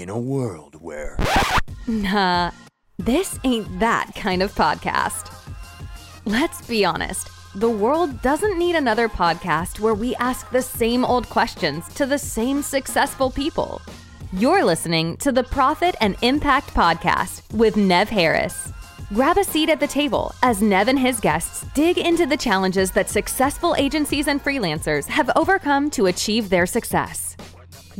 in a world where. Nah, this ain't that kind of podcast. Let's be honest. The world doesn't need another podcast where we ask the same old questions to the same successful people. You're listening to the Profit and Impact Podcast with Nev Harris. Grab a seat at the table as Nev and his guests dig into the challenges that successful agencies and freelancers have overcome to achieve their success.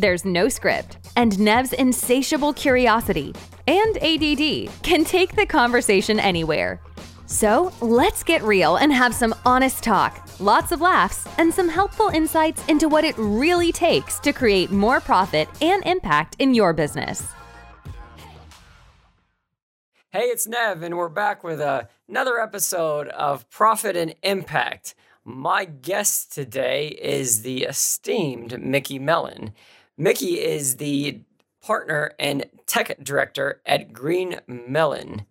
There's no script, and Nev's insatiable curiosity and ADD can take the conversation anywhere. So let's get real and have some honest talk, lots of laughs, and some helpful insights into what it really takes to create more profit and impact in your business. Hey, it's Nev, and we're back with uh, another episode of Profit and Impact. My guest today is the esteemed Mickey Mellon. Mickey is the partner and tech director at Green Mellon.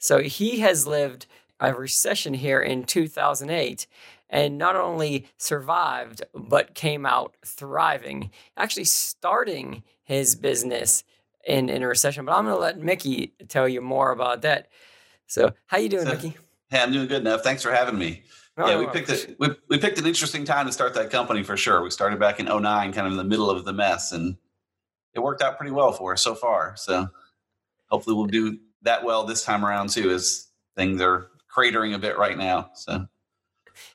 So he has lived a recession here in 2008 and not only survived, but came out thriving, actually starting his business in, in a recession. But I'm going to let Mickey tell you more about that. So, how you doing, so, Mickey? Hey, I'm doing good enough. Thanks for having me. Oh, yeah, we picked a, we, we picked an interesting time to start that company for sure. We started back in 09, kind of in the middle of the mess, and it worked out pretty well for us so far. So hopefully we'll do that well this time around too, as things are cratering a bit right now. So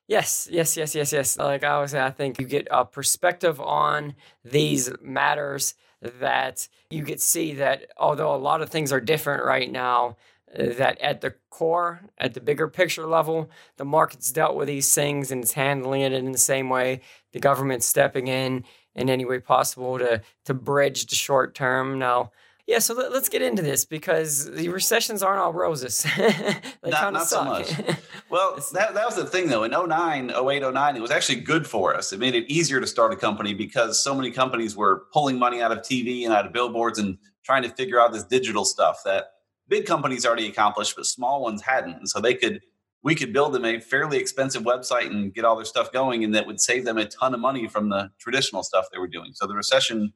Yes, yes, yes, yes, yes. Like I always say, I think you get a perspective on these matters that you get see that although a lot of things are different right now, that at the core, at the bigger picture level, the market's dealt with these things and it's handling it in the same way. The government's stepping in in any way possible to to bridge the short term. Now, yeah, so let, us get into this because the recessions aren't all roses. not not so much. well, that, that was the thing though. In 09, 08, 09, it was actually good for us. It made it easier to start a company because so many companies were pulling money out of TV and out of billboards and trying to figure out this digital stuff that big companies already accomplished, but small ones hadn't. And so they could we could build them a fairly expensive website and get all their stuff going, and that would save them a ton of money from the traditional stuff they were doing. So the recession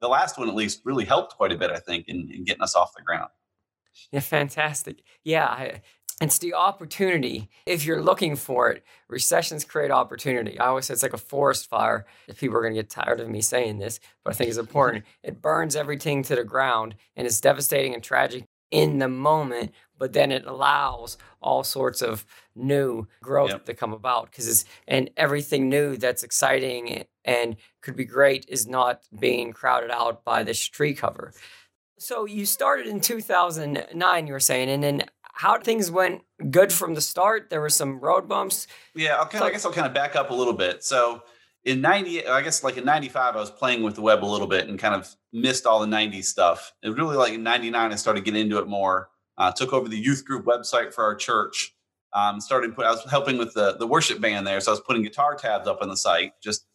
the last one at least really helped quite a bit, I think, in, in getting us off the ground. Yeah, fantastic. Yeah, I, it's the opportunity. If you're looking for it, recessions create opportunity. I always say it's like a forest fire. If people are going to get tired of me saying this, but I think it's important. it burns everything to the ground and it's devastating and tragic in the moment, but then it allows all sorts of new growth yep. to come about because it's and everything new that's exciting and could be great is not being crowded out by this tree cover. So you started in 2009, you were saying, and then how things went good from the start. There were some road bumps. Yeah, I'll kind of, I guess I'll kind of back up a little bit. So in 90 i guess like in 95 i was playing with the web a little bit and kind of missed all the 90s stuff. It really like in 99 i started getting into it more. Uh, took over the youth group website for our church um, started put i was helping with the, the worship band there so i was putting guitar tabs up on the site just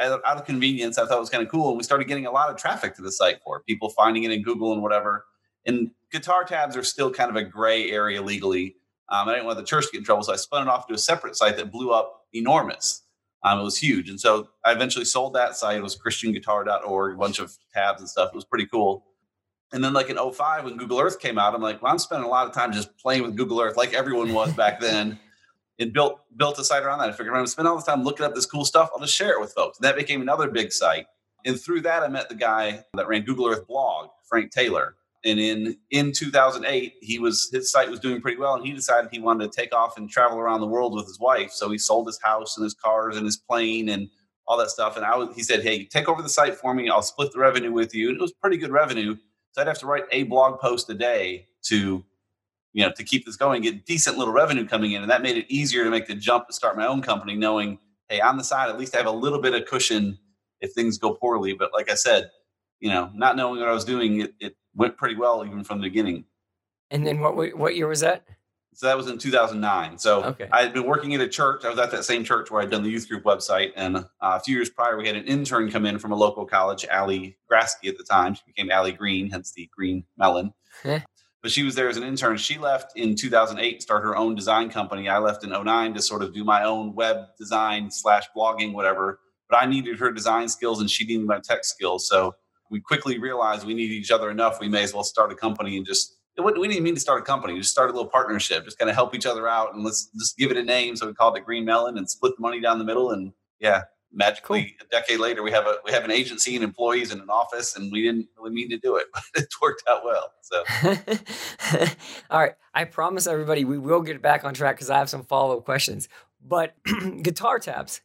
out of convenience i thought it was kind of cool and we started getting a lot of traffic to the site for people finding it in google and whatever. And guitar tabs are still kind of a gray area legally. Um, i didn't want the church to get in trouble so i spun it off to a separate site that blew up enormous um, it was huge. And so I eventually sold that site. It was christianguitar.org, a bunch of tabs and stuff. It was pretty cool. And then like in 05, when Google Earth came out, I'm like, well, I'm spending a lot of time just playing with Google Earth like everyone was back then. and built built a site around that. I figured I'm gonna spend all this time looking up this cool stuff. I'll just share it with folks. And that became another big site. And through that, I met the guy that ran Google Earth blog, Frank Taylor and in in 2008 he was his site was doing pretty well and he decided he wanted to take off and travel around the world with his wife. So he sold his house and his cars and his plane and all that stuff. And i was he said hey take over the site for me. I'll split the revenue with you. And it was pretty good revenue. So i'd have to write a blog post a day to you know to keep this going get decent little revenue coming in. And that made it easier to make the jump to start my own company knowing hey on the side at least i have a little bit of cushion if things go poorly. But like i said you know not knowing what i was doing it, it went pretty well even from the beginning. And then what what year was that? So that was in 2009. So okay. I had been working at a church. I was at that same church where I'd done the youth group website. And uh, a few years prior, we had an intern come in from a local college, Allie Grasky at the time. She became Allie Green, hence the Green Mellon. but she was there as an intern. She left in 2008 to start her own design company. I left in 09 to sort of do my own web design slash blogging, whatever. But I needed her design skills and she needed my tech skills. So we quickly realized we need each other enough. We may as well start a company and just we didn't even mean to start a company. We just start a little partnership, just kind of help each other out and let's just give it a name. So we called it Green Mellon and split the money down the middle. And yeah, magically cool. a decade later we have a we have an agency and employees and an office and we didn't really mean to do it, but it worked out well. So all right. I promise everybody we will get back on track because I have some follow-up questions. But guitar tabs.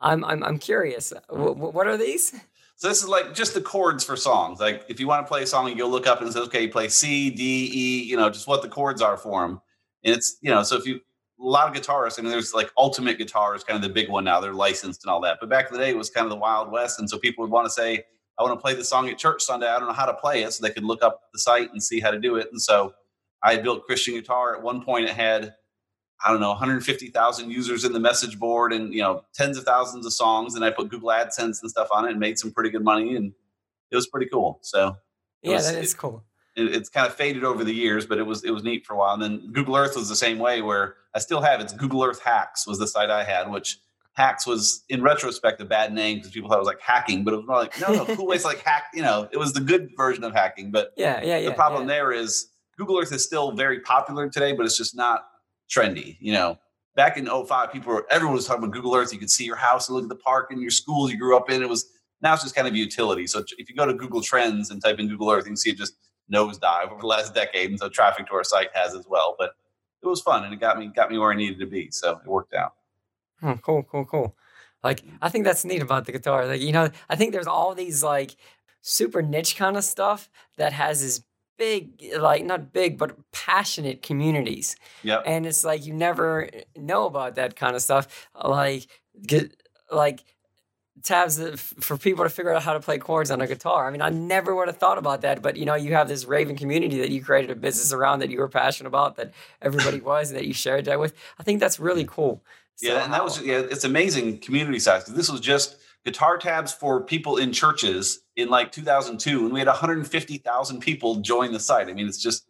I'm I'm I'm curious. W- what are these? So this is like just the chords for songs. Like if you want to play a song, you go look up and say, okay, play C, D, E, you know, just what the chords are for them. And it's, you know, so if you, a lot of guitarists, I mean, there's like Ultimate Guitar is kind of the big one now. They're licensed and all that. But back in the day, it was kind of the Wild West. And so people would want to say, I want to play the song at church Sunday. I don't know how to play it. So they could look up the site and see how to do it. And so I built Christian Guitar. At one point, it had I don't know, 150,000 users in the message board and, you know, tens of thousands of songs. And I put Google AdSense and stuff on it and made some pretty good money. And it was pretty cool. So yeah, was, that is it, cool. It, it's kind of faded over the years, but it was, it was neat for a while. And then Google Earth was the same way where I still have it's Google Earth Hacks was the site I had, which hacks was in retrospect a bad name because people thought it was like hacking, but it was more like, no, no, cool ways like hack, you know, it was the good version of hacking. But yeah, yeah, yeah. The problem yeah. there is Google Earth is still very popular today, but it's just not trendy, you know back in 05, people were everyone was talking about Google Earth. You could see your house and look at the park and your schools you grew up in. It was now it's just kind of utility. So if you go to Google Trends and type in Google Earth, you can see it just nosedive over the last decade. And so traffic to our site has as well. But it was fun and it got me got me where I needed to be. So it worked out. Oh, cool, cool, cool. Like I think that's neat about the guitar. Like, you know, I think there's all these like super niche kind of stuff that has this big, eh, like not big, but passionate communities. Yeah. And it's like you never know about that kind of stuff. Like, get, like tabs eh, for people to figure out how to play chords on a guitar. I mean, I never would have thought about that, but you know, you have this Raven community that you created a business around that you were passionate about, that everybody was, and that you shared that with. I think that's really cool. So yeah, and that was yeah, it's amazing community size. This was just guitar tabs for people in churches in like 2002 and we had 150,000 people join the site. I mean, it's just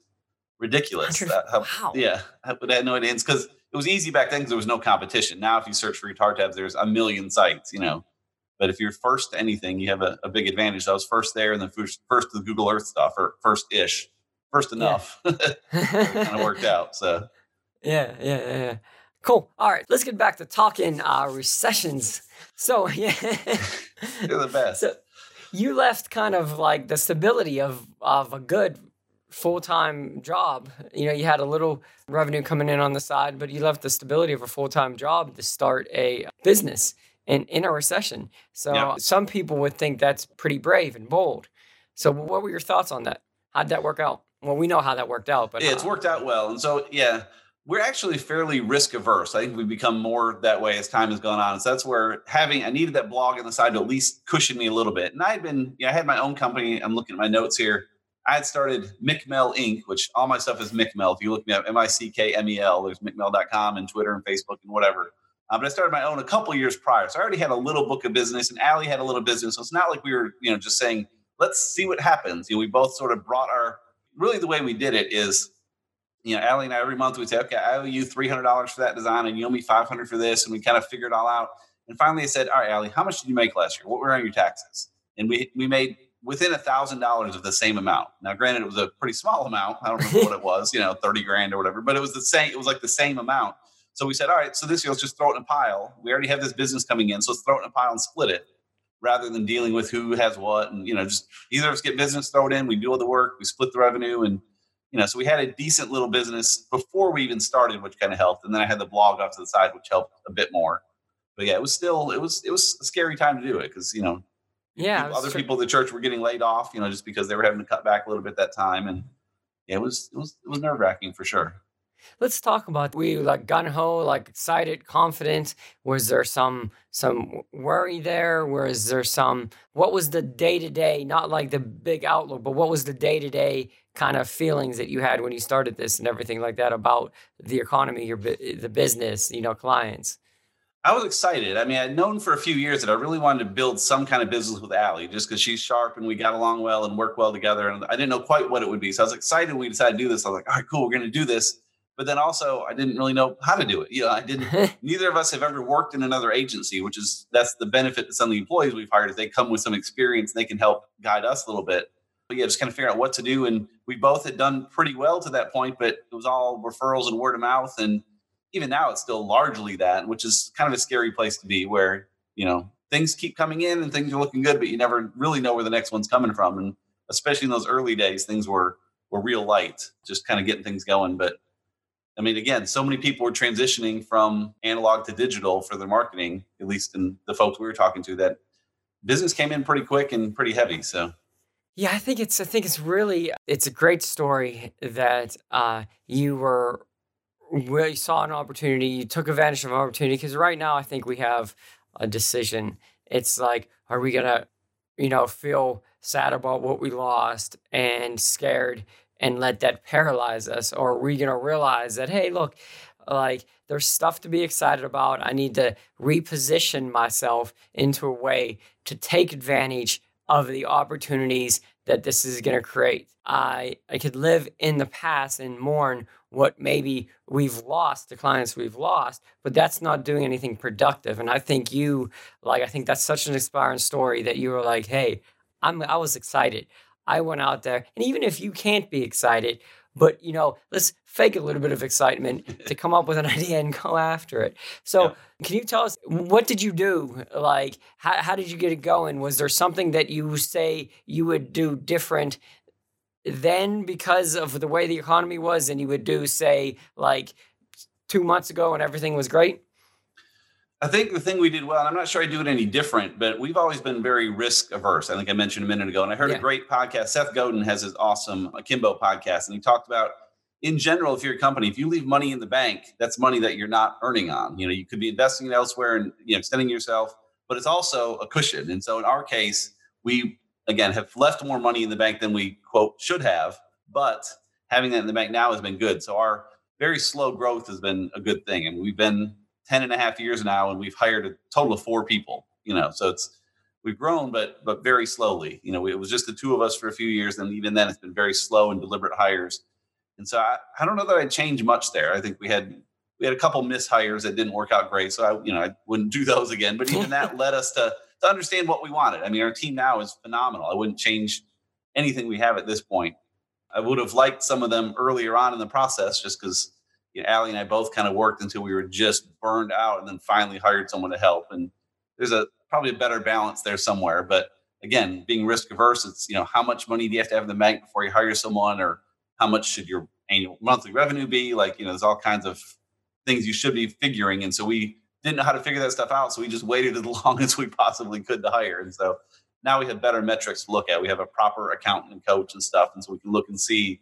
ridiculous. How, wow. Yeah. But I had no idea. because it was easy back then because there was no competition. Now, if you search for guitar tabs, there's a million sites, you know. But if you're first to anything, you have a, a big advantage. So I was first there and then first, first to the Google Earth stuff or first ish, first enough. Yeah. kind of worked out. So, yeah, yeah, yeah. Cool. All right, let's get back to talking uh, recessions. So yeah, you're the best. So you left kind of like the stability of of a good full time job. You know, you had a little revenue coming in on the side, but you left the stability of a full time job to start a business in in a recession. So yeah. some people would think that's pretty brave and bold. So what were your thoughts on that? How'd that work out? Well, we know how that worked out, but yeah, it's uh, worked out well. And so yeah, we're actually fairly risk averse. I think we've become more that way as time has gone on. So that's where having I needed that blog on the side to at least cushion me a little bit. And I had been, yeah, I had my own company. I'm looking at my notes here. I had started MickMel Inc., which all my stuff is MickMel. If you look me up, M I C K M E L, there's MickMel.com and Twitter and Facebook and whatever. Uh, but I started my own a couple years prior. So I already had a little book of business and Allie had a little business. So it's not like we were, you know, just saying, let's see what happens. You know, we both sort of brought our, really the way we did it is you know, Allie and I every month we say, okay, I owe you three hundred dollars for that design, and you owe me five hundred for this, and we kind of figure it all out. And finally, I said, all right, Allie, how much did you make last year? What were your taxes? And we we made within a thousand dollars of the same amount. Now, granted, it was a pretty small amount. I don't remember what it was, you know, thirty grand or whatever, but it was the same. It was like the same amount. So we said, all right, so this year let's just throw it in a pile. We already have this business coming in, so let's throw it in a pile and split it rather than dealing with who has what. And you know, just either of us get business, throw it in, we do all the work, we split the revenue, and you know, so we had a decent little business before we even started, which kind of helped. And then I had the blog off to the side, which helped a bit more. But yeah, it was still it was it was a scary time to do it because you know, yeah, people, other people in the church were getting laid off, you know, just because they were having to cut back a little bit that time, and yeah, it was it was it was nerve wracking for sure. Let's talk about we like gun ho, like excited, confident. Was there some some worry there? Was there some? What was the day to day? Not like the big outlook, but what was the day to day kind of feelings that you had when you started this and everything like that about the economy, your the business, you know, clients? I was excited. I mean, I'd known for a few years that I really wanted to build some kind of business with Allie just because she's sharp and we got along well and worked well together. And I didn't know quite what it would be. So I was excited when we decided to do this. I was like, all right, cool, we're going to do this. But then also I didn't really know how to do it. You know, I didn't. neither of us have ever worked in another agency, which is that's the benefit to some of the employees we've hired is they come with some experience and they can help guide us a little bit. But yeah, just kind of figure out what to do. And we both had done pretty well to that point, but it was all referrals and word of mouth. And even now, it's still largely that, which is kind of a scary place to be, where you know things keep coming in and things are looking good, but you never really know where the next one's coming from. And especially in those early days, things were were real light, just kind of getting things going. But I mean, again, so many people were transitioning from analog to digital for their marketing, at least in the folks we were talking to, that business came in pretty quick and pretty heavy. So, yeah, I think it's I think it's really it's a great story that uh, you were really saw an opportunity, you took advantage of an opportunity. Because right now, I think we have a decision. It's like, are we gonna, you know, feel sad about what we lost and scared and let that paralyze us? Or are we going to realize that, hey, look, like there's stuff to be excited about. I need to reposition myself into a way to take advantage of the opportunities that this is going to create. I I could live in the past and mourn what maybe we've lost, the clients we've lost, but that's not doing anything productive. And I think you like I think that's such an inspiring story that you were like, "Hey, I'm I was excited. I went out there, and even if you can't be excited, but you know, let's fake a little bit of excitement to come up with an idea and go after it. So, yeah. can you tell us what did you do? Like, how, how did you get it going? Was there something that you say you would do different then because of the way the economy was, and you would do say like two months ago when everything was great? I think the thing we did well, and I'm not sure I do it any different, but we've always been very risk averse. I think I mentioned a minute ago, and I heard yeah. a great podcast. Seth Godin has his awesome Akimbo podcast, and he talked about in general, if you're a company, if you leave money in the bank, that's money that you're not earning on. You know, you could be investing it elsewhere and you know extending yourself, but it's also a cushion. And so in our case, we again have left more money in the bank than we quote should have, but having that in the bank now has been good. So our very slow growth has been a good thing, and we've been 10 and a half years now and we've hired a total of four people you know so it's we've grown but but very slowly. You know it was just the two of us for a few years and even then it's been very slow and deliberate hires. And so i, I don't know that i'd change much there. I think we had we had a couple miss hires that didn't work out great so i you know i wouldn't do those again. But even that led us to to understand what we wanted. I mean our team now is phenomenal. I wouldn't change anything we have at this point. I would have liked some of them earlier on in the process just because you know, Allie and I both kind of worked until we were just burned out and then finally hired someone to help. And there's a probably a better balance there somewhere. But again, being risk averse, it's, you know, how much money do you have to have in the bank before you hire someone or how much should your annual monthly revenue be? Like, you know, there's all kinds of things you should be figuring. And so we didn't know how to figure that stuff out. So we just waited as long as we possibly could to hire. And so now we have better metrics to look at. We have a proper accountant and coach and stuff. And so we can look and see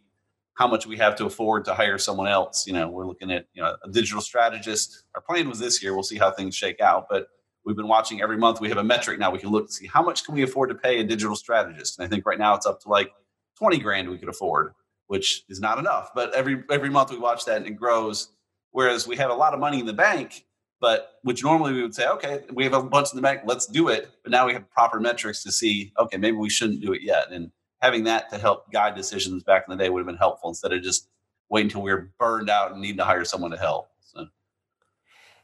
how much we have to afford to hire someone else. You know, we're looking at you know a digital strategist. Our plan was this year. We'll see how things shake out, but we've been watching every month. We have a metric now. We can look to see how much can we afford to pay a digital strategist. And I think right now it's up to like twenty grand we could afford, which is not enough. But every every month we watch that and it grows. Whereas we have a lot of money in the bank, but which normally we would say, okay, we have a bunch in the bank, let's do it. But now we have proper metrics to see, okay, maybe we shouldn't do it yet. And having that to help guide decisions back in the day would have been helpful instead of just waiting until we were burned out and need to hire someone to help. So.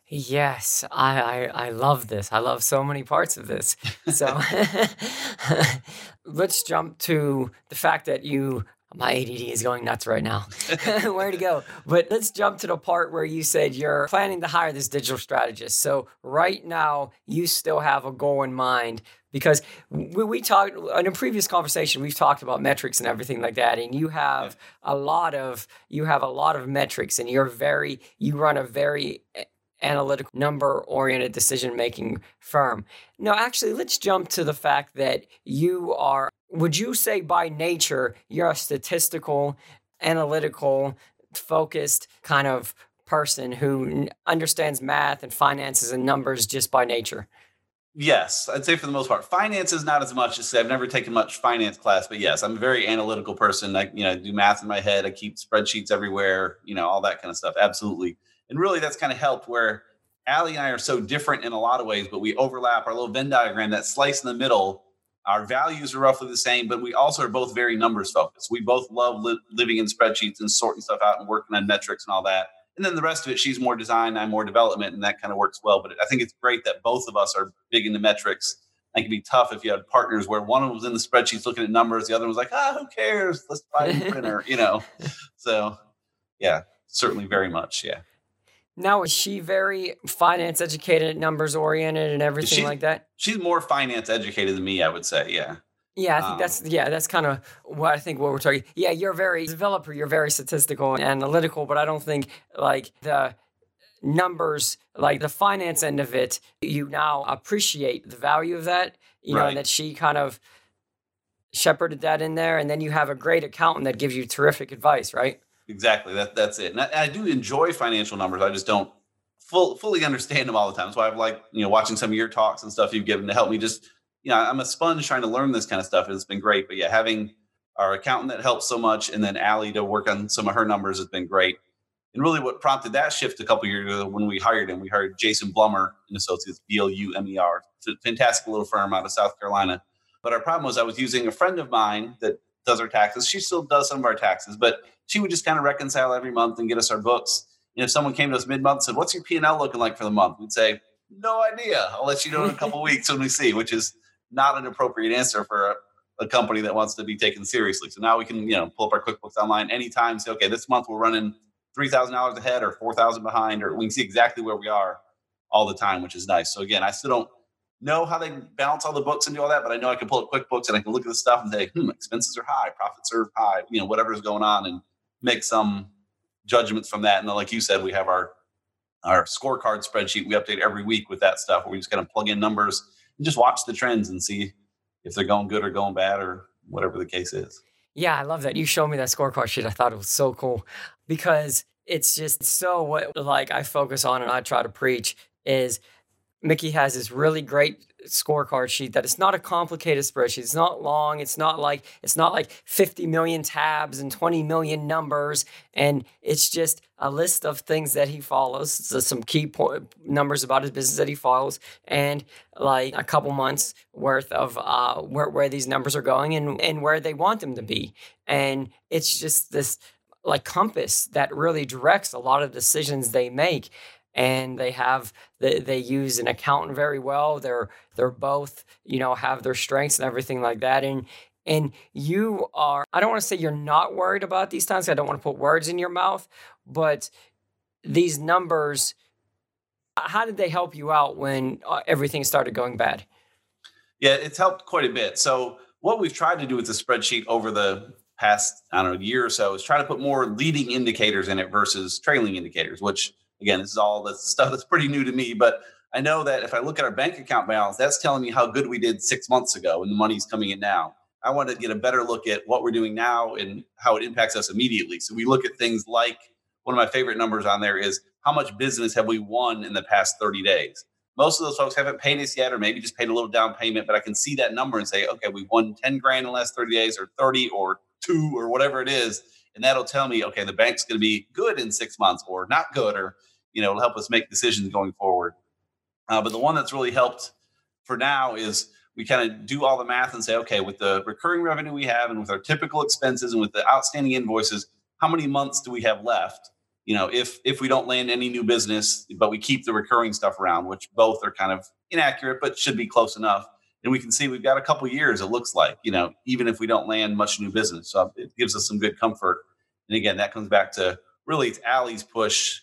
Yes, I, I I love this. I love so many parts of this. So let's jump to the fact that you my ADD is going nuts right now. Where to go? But let's jump to the part where you said you're planning to hire this digital strategist. So right now you still have a goal in mind because we, we talked in a previous conversation we've talked about metrics and everything like that and you have a lot of you have a lot of metrics and you're very you run a very analytical number oriented decision making firm now actually let's jump to the fact that you are would you say by nature you're a statistical analytical focused kind of person who understands math and finances and numbers just by nature Yes, I'd say for the most part. Finance is not as much as I've never taken much finance class, but yes, I'm a very analytical person. I you know do math in my head. I keep spreadsheets everywhere. You know all that kind of stuff. Absolutely, and really that's kind of helped where Allie and I are so different in a lot of ways, but we overlap. Our little Venn diagram, that slice in the middle. Our values are roughly the same, but we also are both very numbers focused. We both love li- living in spreadsheets and sorting stuff out and working on metrics and all that. And then the rest of it, she's more design, I'm more development, and that kind of works well. But I think it's great that both of us are big into metrics. It can be tough if you had partners where one of them was in the spreadsheets looking at numbers, the other was like, ah, who cares? Let's buy a printer, you know. So, yeah, certainly very much, yeah. Now is she very finance educated, numbers oriented, and everything She- like that? She's more finance educated than me, I would say. Yeah. Yeah, I think Um, that's yeah, that's kind of what I think what we're talking. Yeah, you're very developer, you're very statistical and analytical, but I don't think like the numbers, like the finance end of it, you now appreciate the value of that. You know, Right. and that she kind of shepherded that in there, and then you have a great accountant that gives you terrific advice, right? Exactly. That that's it. And I, I do enjoy financial numbers. I just don't full, fully understand them all the time. So I've like you know watching some of your talks and stuff you've given to help me. Just you know, I'm a sponge trying to learn this kind of stuff. and It's been great. But yeah, having our accountant that helps so much, and then Allie to work on some of her numbers has been great. And really, what prompted that shift a couple years ago when we hired him, we hired Jason Blumer and Associates, B L U M E R. Fantastic little firm out of South Carolina. But our problem was I was using a friend of mine that does our taxes. She still does some of our taxes, but she would just kind of reconcile every month and get us our books. And if someone came to us mid month and said, "What's your P and L looking like for the month?" We'd say, "No idea. I'll let you know in a couple weeks when we see," which is not an appropriate answer for a, a company that wants to be taken seriously. So now we can, you know, pull up our QuickBooks online anytime. Say, okay, this month we're running three thousand dollars ahead or four thousand behind, or we can see exactly where we are all the time, which is nice. So again, I still don't know how they balance all the books and do all that, but I know I can pull up QuickBooks and I can look at the stuff and say, hmm, expenses are high, profits are high, you know, whatever's going on, and make some judgments from that. And then, like you said, we have our our scorecard spreadsheet we update every week with that stuff where we just kind of plug in numbers and just watch the trends and see if they're going good or going bad or whatever the case is. Yeah, I love that. You showed me that scorecard sheet. I thought it was so cool because it's just so what like I focus on and I try to preach is Mickey has this really great scorecard sheet that it's not a complicated spreadsheet. It's not long. It's not like it's not like 50 million tabs and 20 million numbers and it's just a list of things that he follows. So some key point numbers about his business that he follows and like a couple months worth of uh, where, where these numbers are going and, and where they want them to be. And it's just this like compass that really directs a lot of decisions they make. And they have they, they use an accountant very well. They're they're both you know have their strengths and everything like that. And and you are I don't want to say you're not worried about these times. I don't want to put words in your mouth, but these numbers how did they help you out when uh, everything started going bad? Yeah, it's helped quite a bit. So what we've tried to do with the spreadsheet over the past, I don't know, year or so is try to put more leading indicators in it versus trailing indicators, which again, this is all the stuff that's pretty new to me. But I know that if I look at our bank account balance, that's telling me how good we did six months ago and the money's coming in now. I want to get a better look at what we're doing now and how it impacts us immediately. So we look at things like one of my favorite numbers on there is how much business have we won in the past 30 days? Most of those folks haven't paid us yet, or maybe just paid a little down payment, but I can see that number and say, okay, we won 10 grand in the last 30 days, or 30, or two, or whatever it is. And that'll tell me, okay, the bank's going to be good in six months or not good, or, you know, it'll help us make decisions going forward. Uh, but the one that's really helped for now is we kind of do all the math and say, okay, with the recurring revenue we have and with our typical expenses and with the outstanding invoices, how many months do we have left? You know, if if we don't land any new business, but we keep the recurring stuff around, which both are kind of inaccurate, but should be close enough. And we can see we've got a couple years, it looks like, you know, even if we don't land much new business. So it gives us some good comfort. And again, that comes back to really it's Allie's push.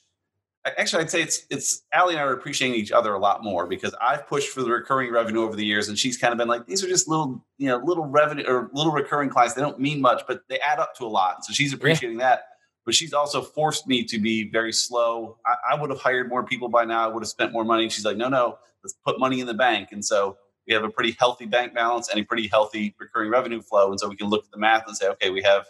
Actually i'd say it's it's Allie and i are appreciating each other a lot more because i've pushed for the recurring revenue over the years and she's kind of been like these are just little you know little revenue or little recurring clients. They don't mean much but they add up to a lot. So she's appreciating yeah. that but she's also forced me to be very slow. I, I would have hired more people by now. I would have spent more money. She's like no no let's put money in the bank. And so we have a pretty healthy bank balance and a pretty healthy recurring revenue flow. And so we can look at the math and say okay we have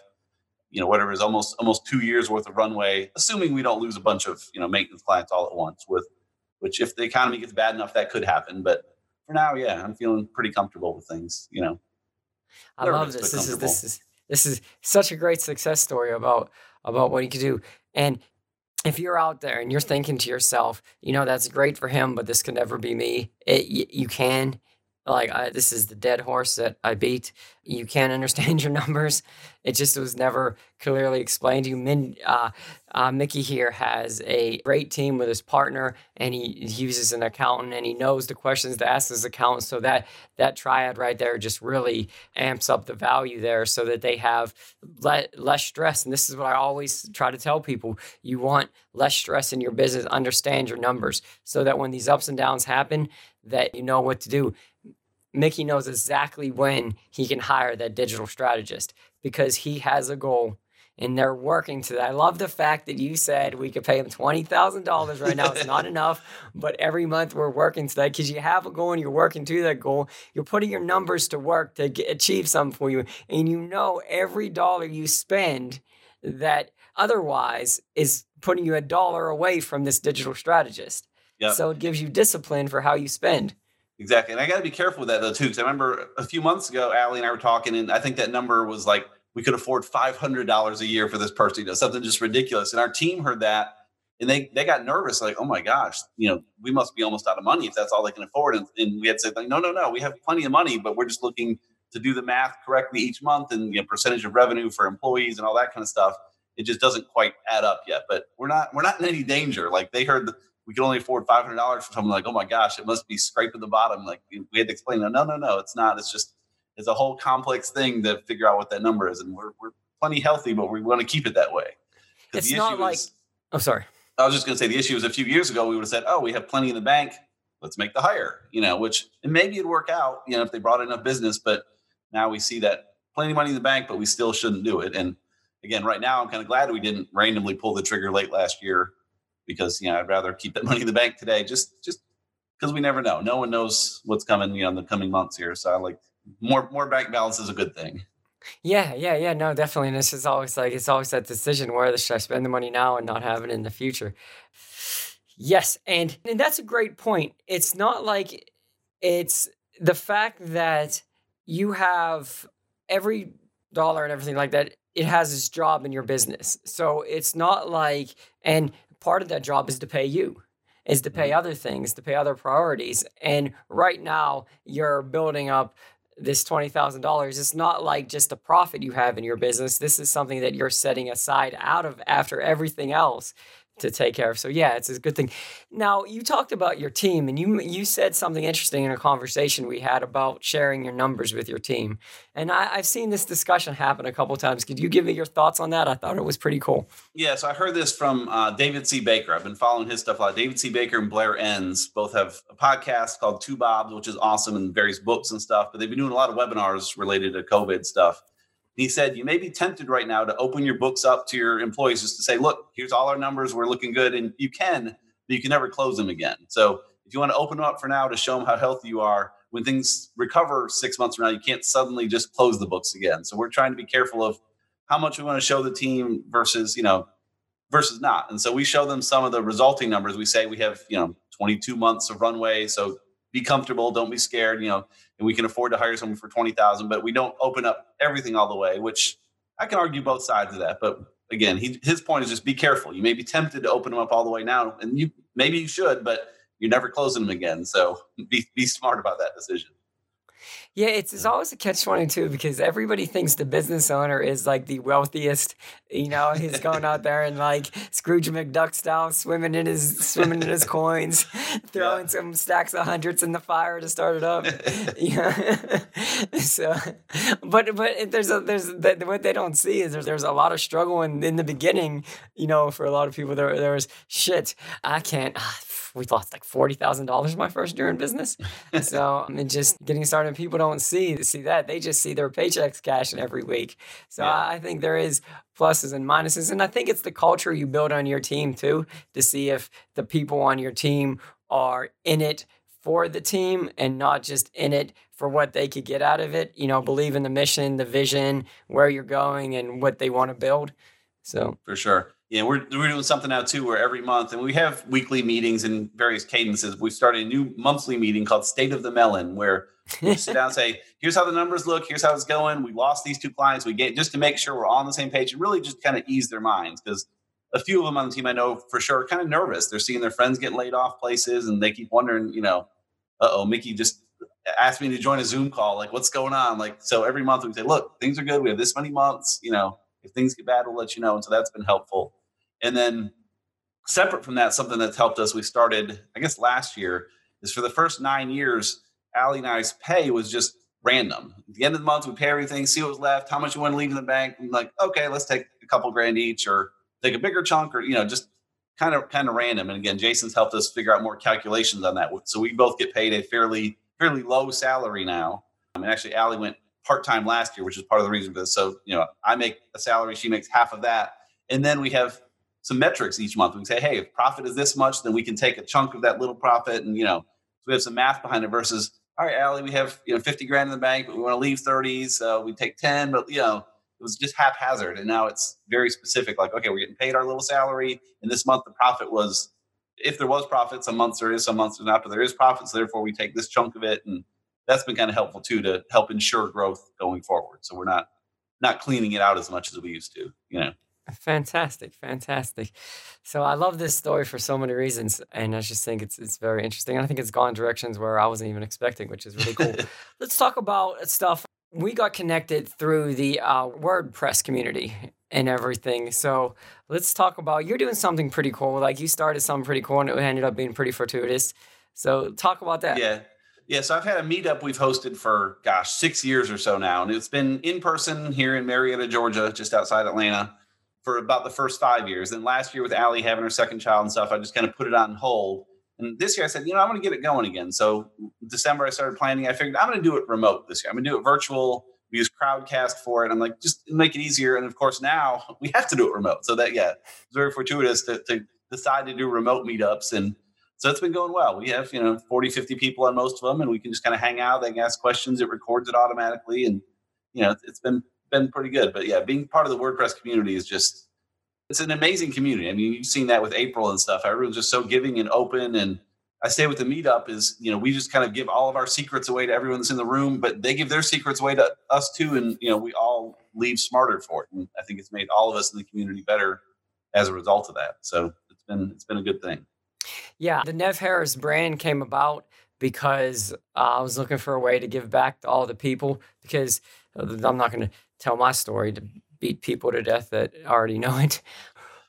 you know whatever is almost almost two years worth of runway assuming we don't lose a bunch of you know maintenance clients all at once with which if the economy gets bad enough that could happen. But for now yeah i'm feeling pretty comfortable with things you know. I love this. this is this is this is such a great success story about about what you can do. And if you're out there and you're thinking to yourself you know that's great for him but this can never be me it, you, you can like I, this is the dead horse that I beat. You can't understand your numbers. It just was never clearly explained to you. Min, uh, uh, Mickey here has a great team with his partner, and he uses an accountant, and he knows the questions to ask his accountant. So that that triad right there just really amps up the value there, so that they have le- less stress. And this is what I always try to tell people: you want less stress in your business. Understand your numbers, so that when these ups and downs happen, that you know what to do. Mickey knows exactly when he can hire that digital strategist because he has a goal and they're working to that. I love the fact that you said we could pay him $20,000 right now. It's not enough, but every month we're working to that because you have a goal and you're working to that goal. You're putting your numbers to work to get, achieve something for you. And you know every dollar you spend that otherwise is putting you a dollar away from this digital strategist. Yep. So it gives you discipline for how you spend. Exactly. And I got to be careful with that though, too. Cause I remember a few months ago, Allie and I were talking, and I think that number was like, we could afford $500 a year for this person, you know, something just ridiculous. And our team heard that and they, they got nervous, like, oh my gosh, you know, we must be almost out of money if that's all they can afford. And, and we had said, like, no, no, no, we have plenty of money, but we're just looking to do the math correctly each month and you know, percentage of revenue for employees and all that kind of stuff. It just doesn't quite add up yet, but we're not, we're not in any danger. Like they heard the, we could only afford five hundred dollars for something like, oh my gosh, it must be scraping the bottom. Like we had to explain, no, no, no, no, it's not. It's just it's a whole complex thing to figure out what that number is, and we're we're plenty healthy, but we want to keep it that way. It's not like. Is, I'm sorry. I was just going to say the issue is a few years ago we would have said, oh, we have plenty in the bank. Let's make the hire, you know, which and maybe it'd work out, you know, if they brought enough business. But now we see that plenty of money in the bank, but we still shouldn't do it. And again, right now, I'm kind of glad we didn't randomly pull the trigger late last year because you know I'd rather keep that money in the bank today, just just because we never know. No one knows what's coming, you know, in the coming months here. So I like more more bank balance is a good thing. Yeah, yeah, yeah. No, definitely. And this is always like it's always that decision where should I spend the money now and not have it in the future. Yes, and and that's a great point. It's not like it's the fact that you have every dollar and everything like that it has its job in your business. So it's not like, and part of that job is to pay you is to pay mm-hmm. other things to pay other priorities. And right now you're building up this $20,000 it's not like just a profit you have in your business. This is something that you're setting aside out of after everything else to take care of. So yeah, it's a good thing. Now you talked about your team, and you you said something interesting in a conversation we had about sharing your numbers with your team. And I, have seen this discussion happen a couple times. Could you give me your thoughts on that? I thought it was pretty cool. Yeah, so I heard this from uh, David C. Baker. I've been following his stuff a lot. David C. Baker and Blair Enns both have a podcast called Two Bobs, which is awesome, and various books and stuff. But they've been doing a lot of webinars related to COVID stuff he said, You may be tempted right now to open your books up to your employees just to say, Look, here's all our numbers. We're looking good. And you can, but you can never close them again. So if you want to open them up for now to show them how healthy you are, when things recover six months from now, you can't suddenly just close the books again. So we're trying to be careful of how much we want to show the team versus, you know, versus not. And so we show them some of the resulting numbers. We say we have, you know, 22 months of runway. So be comfortable. Don't be scared. You know, and we can afford to hire someone for 20,000, but we don't open up everything all the way, which I can argue both sides of that. But again, he, his point is just be careful. You may be tempted to open them up all the way now, and you maybe you should, but you're never closing them again. So be, be smart about that decision. Yeah, it's, it's always a catch 22 because everybody thinks the business owner is like the wealthiest. You know, he's going out there and like Scrooge McDuck style, swimming in his swimming in his coins, throwing yeah. some stacks of hundreds in the fire to start it up. yeah. so, but but there's a there's what they don't see is there's, there's a lot of struggle in, in the beginning. You know, for a lot of people there there was shit. I can't. Ah, we lost like forty thousand dollars my first year in business. so and just getting started, people don't see see that they just see their paychecks cashing every week. So yeah. I think there is pluses and minuses, and I think it's the culture you build on your team too to see if the people on your team are in it for the team and not just in it for what they could get out of it. You know, mm-hmm. believe in the mission, the vision, where you're going, and what they want to build. So for sure. Yeah, we're, we're doing something now too where every month, and we have weekly meetings and various cadences. We started a new monthly meeting called State of the Melon, where we sit down and say, here's how the numbers look, here's how it's going. We lost these two clients. We get just to make sure we're all on the same page and really just kind of ease their minds because a few of them on the team I know for sure are kind of nervous. They're seeing their friends get laid off places and they keep wondering, you know, uh oh, Mickey just asked me to join a Zoom call. Like, what's going on? Like, so every month we say, look, things are good. We have this many months. You know, if things get bad, we'll let you know. And so that's been helpful. And then separate from that, something that's helped us, we started, I guess, last year is for the first nine years, Allie and I's pay was just random. At the end of the month, we pay everything, see what was left, how much you want to leave in the bank. And like, okay, let's take a couple grand each or take a bigger chunk or, you know, just kind of kind of random. And again, Jason's helped us figure out more calculations on that. So we both get paid a fairly fairly low salary now. Um, I mean, actually, Allie went part time last year, which is part of the reason for this. So you know, I make a salary, she makes half of that, and then we have some metrics each month. We can say, hey, if profit is this much, then we can take a chunk of that little profit, and you know, so we have some math behind it. Versus, all right, Allie, we have you know fifty grand in the bank, but we want to leave thirty, so we take ten, but you know it was just haphazard and now it's very specific like okay we're getting paid our little salary and this month the profit was if there was profit some months there is some months there's not but there is profit so therefore we take this chunk of it and that's been kind of helpful too to help ensure growth going forward so we're not not cleaning it out as much as we used to you know Fantastic, fantastic. So I love this story for so many reasons, and I just think it's it's very interesting. And I think it's gone directions where I wasn't even expecting, which is really cool. Let's talk about stuff we got connected through the uh, WordPress community and everything. So let's talk about you're doing something pretty cool. Like you started something pretty cool and it ended up being pretty fortuitous. So talk about that. Yeah. Yeah, so I've had a meetup we've hosted for gosh, 6 years or so now and it's been in person here in Marietta, Georgia, just outside Atlanta for about the first 5 years. And last year with Allie having her second child and stuff, I just kind of put it on hold and this year I said, you know, I'm going to get it going again. So mm, December I started planning. I figured I'm going to do it remote this year. I'm going to do it virtual. We use Crowdcast for it. I'm like, just make it easier. And of course now we have to do it remote. So that yeah, it's very fortuitous to, to decide to do remote meetups. And so it's been going well. We have, you know, 40, 50 people on most of them and we can just kind of hang out. They can ask questions. It records it automatically. And, you know, it's been, been pretty good. But yeah, being part of the WordPress community is just, it's an amazing community. I mean, you've seen that with April and stuff. Everyone's just so giving and open. And I say with the meetup is, you know, we just kind of give all of our secrets away to everyone that's in the room, but they give their secrets away to us too. And, you know, we all leave smarter for it. And I think it's made all of us in the community better as a result of that. So it's been, it's been a good thing. Yeah. The Nev Harris brand came about because uh, I was looking for a way to give back to all the people because uh, I'm not going to tell my story to beat people to death that already know it.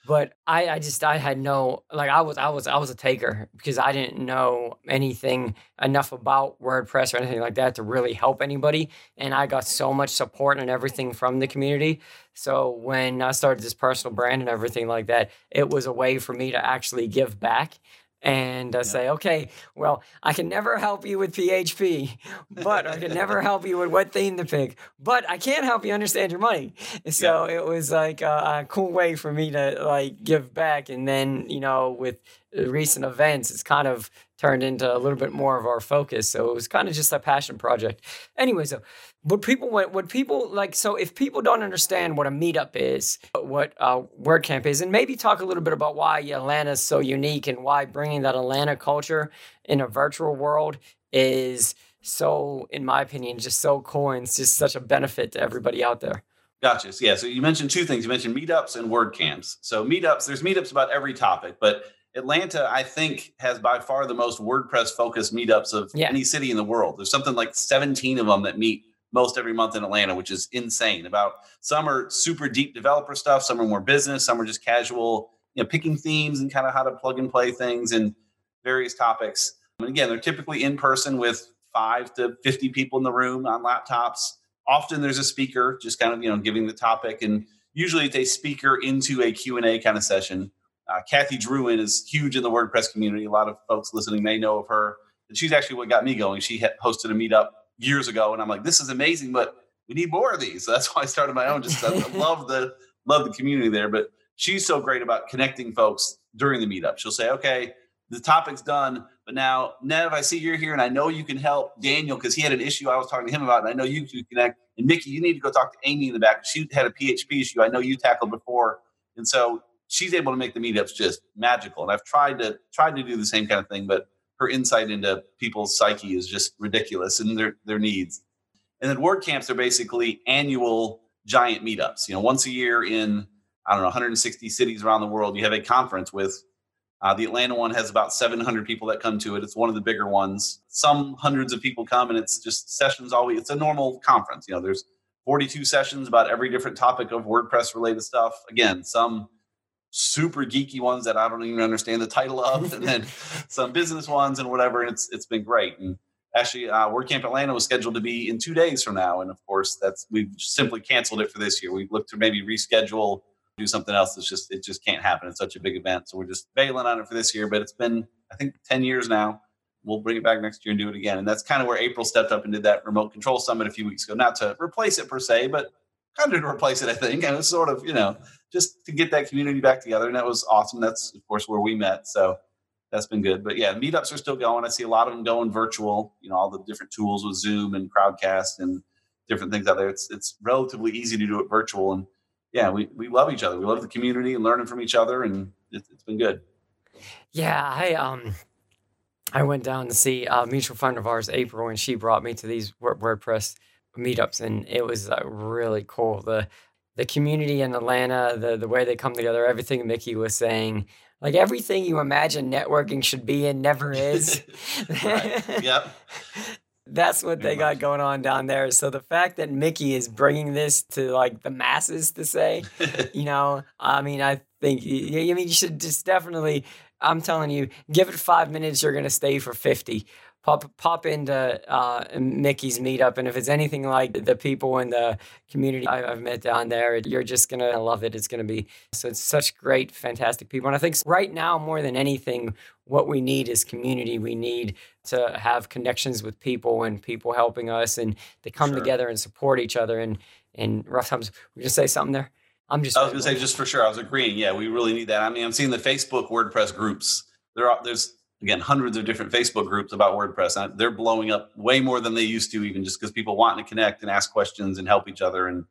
But I, I just I had no like I was I was I was a taker because I didn't know anything enough about WordPress or anything like that to really help anybody. And I got so much support and everything from the community. So when I started this personal brand and everything like that, it was a way for me to actually give back and uh, yeah. say, okay, well, I can never help you with PHP, but I can never help you with what theme to pick, but I can't help you understand your money. So yeah. it was like a, a, cool way for me to like give back. And then, you know, with recent events, it's kind of turned into a little bit more of our focus. So it was kind of just a passion project. Anyway, so what people what people like so if people don't understand what a meetup is, what uh, WordCamp is, and maybe talk a little bit about why Atlanta is so unique and why bringing that Atlanta culture in a virtual world is so, in my opinion, just so cool and it's just such a benefit to everybody out there. Gotcha. So, yeah. So you mentioned two things. You mentioned meetups and WordCamps. So meetups, there's meetups about every topic, but Atlanta, I think, has by far the most WordPress focused meetups of yeah. any city in the world. There's something like 17 of them that meet most every month in Atlanta, which is insane. About some are super deep developer stuff, some are more business, some are just casual, you know, picking themes and kind of how to plug and play things and various topics. And again, they're typically in person with five to 50 people in the room on laptops. Often there's a speaker just kind of, you know, giving the topic and usually it's a speaker into a Q&A kind of session uh, Kathy Drewien is huge in the WordPress community. A lot of folks listening may know of her. And she's actually what got me going. She hosted a meetup years ago, and I'm like, this is amazing, but we need more of these. So that's why I started my own. Just I love the love the community there. But she's so great about connecting folks during the meetup. She'll say, okay, the topic's done, but now Nev, I see you're here, and I know you can help Daniel because he had an issue I was talking to him about, and I know you can connect. And Mickey, you need to go talk to Amy in the back. She had a PHP issue I know you tackled before, and so she's able to make the meetups just magical. And I've tried to tried to do the same kind of thing, but her insight into people's psyche is just ridiculous and their their needs. And then WordCamps are basically annual giant meetups. You know, once a year in I don't know 160 cities around the world, you have a conference with Uh, the Atlanta one has about 700 people that come to it. It's one of the bigger ones. Some hundreds of people come, and it's just sessions all week. It's a normal conference. You know, there's 42 sessions about every different topic of WordPress related stuff. Again, some super geeky ones that I don't even understand the title of, and then some business ones and whatever. And it's it's been great. And actually, uh, WordCamp Atlanta was scheduled to be in two days from now, and of course, that's we've simply canceled it for this year. We've looked to maybe reschedule do something else. It's just it just can't happen. It's such a big event, so we're just bailing on it for this year. But it's been I think ten years now. We'll bring it back next year and do it again. And that's kind of where April stepped up and did that remote control summit a few weeks ago. Not to replace it per se, but kind of to replace it, I think. And it was sort of you know just to get that community back together, and that was awesome. That's of course where we met. So that's been good. But yeah, meetups are still going. I see a lot of them going virtual. You know, all the different tools with Zoom and Crowdcast and different things out there. It's it's relatively easy to do it virtual, and yeah, we, we love each other. We love the community and learning from each other, and it, has been good. Yeah, I um, I went down to see a mutual friend of ours, April, and she brought me to these WordPress meetups, and it was uh, really cool. The the community in Atlanta, the the way they come together, everything Mickey was saying, like everything you imagine networking should be and never is. Yep. That's what they got going on down there. So the fact that Mickey is bringing this to like the masses to say, you know, I mean, I think I mean you should just definitely. I'm telling you, give it five minutes, you're gonna stay for fifty pop pop into uh, Mickey's meetup, and if it's anything like the people in the community I've met down there, you're just gonna love it. It's gonna be so. It's such great, fantastic people, and I think right now more than anything, what we need is community. We need to have connections with people and people helping us, and to come sure. together and support each other. And in rough times, we just say something there. I'm just. I was gonna say just for sure. I was agreeing. Yeah, we really need that. I mean, I'm seeing the Facebook WordPress groups. There are there's again hundreds of different facebook groups about wordpress. And they're blowing up way more than they used to even just because people want to connect and ask questions and help each other. And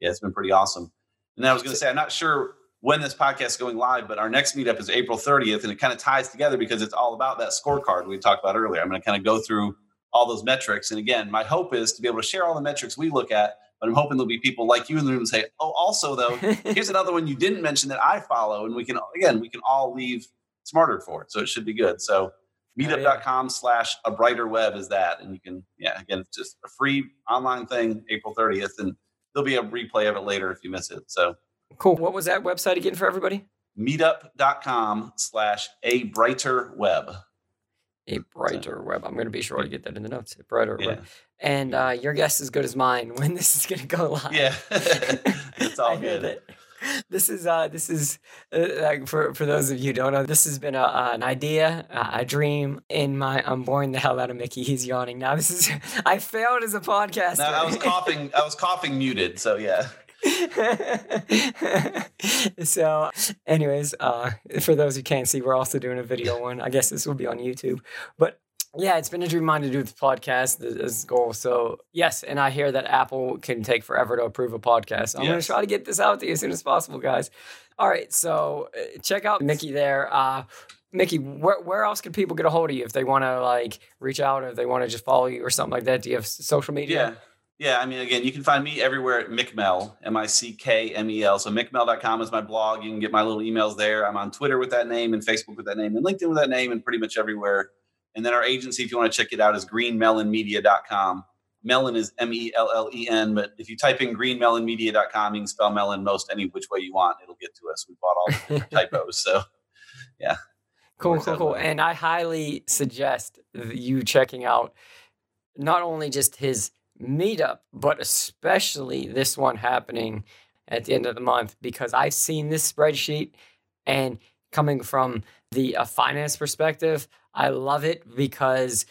yeah it's been pretty awesome. And i was going to say i'm not sure when this podcast is going live but our next meetup is april 30th and it kind of ties together because it's all about that scorecard we talked about earlier. I'm going to kind of go through all those metrics. And again my hope is to be able to share all the metrics we look at but i'm hoping there'll be people like you in the room and say oh also though here's another one you didn't mention that i follow. And we can again we can all leave smarter for it. So it should be good. So meetup.com slash a brighter web is that. And you can, yeah, again, it's just a free online thing, April 30th. And there'll be a replay of it later if you miss it. So cool. What was that website again for everybody? Meetup.com slash a brighter web. A brighter so, web. I'm going to be sure to get that in the notes. A brighter yeah. web. And uh, your guess is good as mine when this is going to go live. Yeah, it's all good this is uh this is uh, like for for those of you who don't know this has been a, uh, an idea a dream in my i'm boring the hell out of mickey. He's yawning now. This is i failed as a podcaster no, i was coughing i was coughing muted so yeah. So anyways uh for those who can't see we're also doing a video one i guess this will be on youtube but yeah, it's been a dream of mine to do this podcast. This goal. So yes, and I hear that Apple can take forever to approve a podcast. I'm yes. going to try to get this out to you as soon as possible, guys. All right, so uh, check out Mickey there. Uh, Mickey, where, where else can people get a hold of you if they want to like reach out or if they want to just follow you or something like that? Do you have social media? Yeah. Yeah, I mean, again, you can find me everywhere at MickMel, M I C K M E L. So MickMel.com is my blog. You can get my little emails there. I'm on Twitter with that name and Facebook with that name and LinkedIn with that name and pretty much everywhere and then our agency, if you want to check it out, is greenmellenmedia.com. Mellen is M E L L E N, but if you type in greenmelonmedia.com, you can spell melon most any which way you want. It'll get to us. We bought all the typos. So, yeah. Cool, cool, cool. And I highly suggest you checking out not only just his meetup, but especially this one happening at the end of the month because I've seen this spreadsheet and coming from the uh, finance perspective, I love it because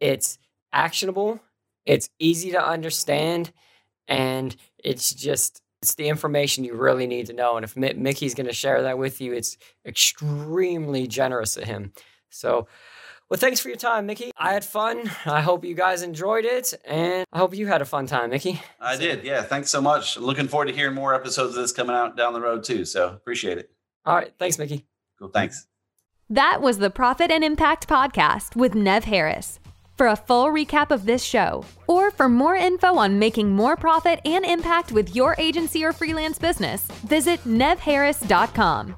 it's actionable, it's easy to understand, and it's just it's the information you really need to know. And if Mickey's going to share that with you, it's extremely generous of him. So, well, thanks for your time, Mickey. I had fun. I hope you guys enjoyed it, and I hope you had a fun time, Mickey. I so. did. Yeah. Thanks so much. Looking forward to hearing more episodes of this coming out down the road too. So appreciate it. All right. Thanks, Mickey. Cool. Thanks. That was the Profit and Impact Podcast with Nev Harris. For a full recap of this show, or for more info on making more profit and impact with your agency or freelance business, visit nevharris.com.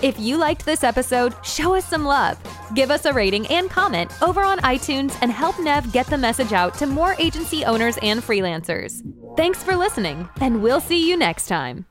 If you liked this episode, show us some love. Give us a rating and comment over on iTunes and help Nev get the message out to more agency owners and freelancers. Thanks for listening, and we'll see you next time.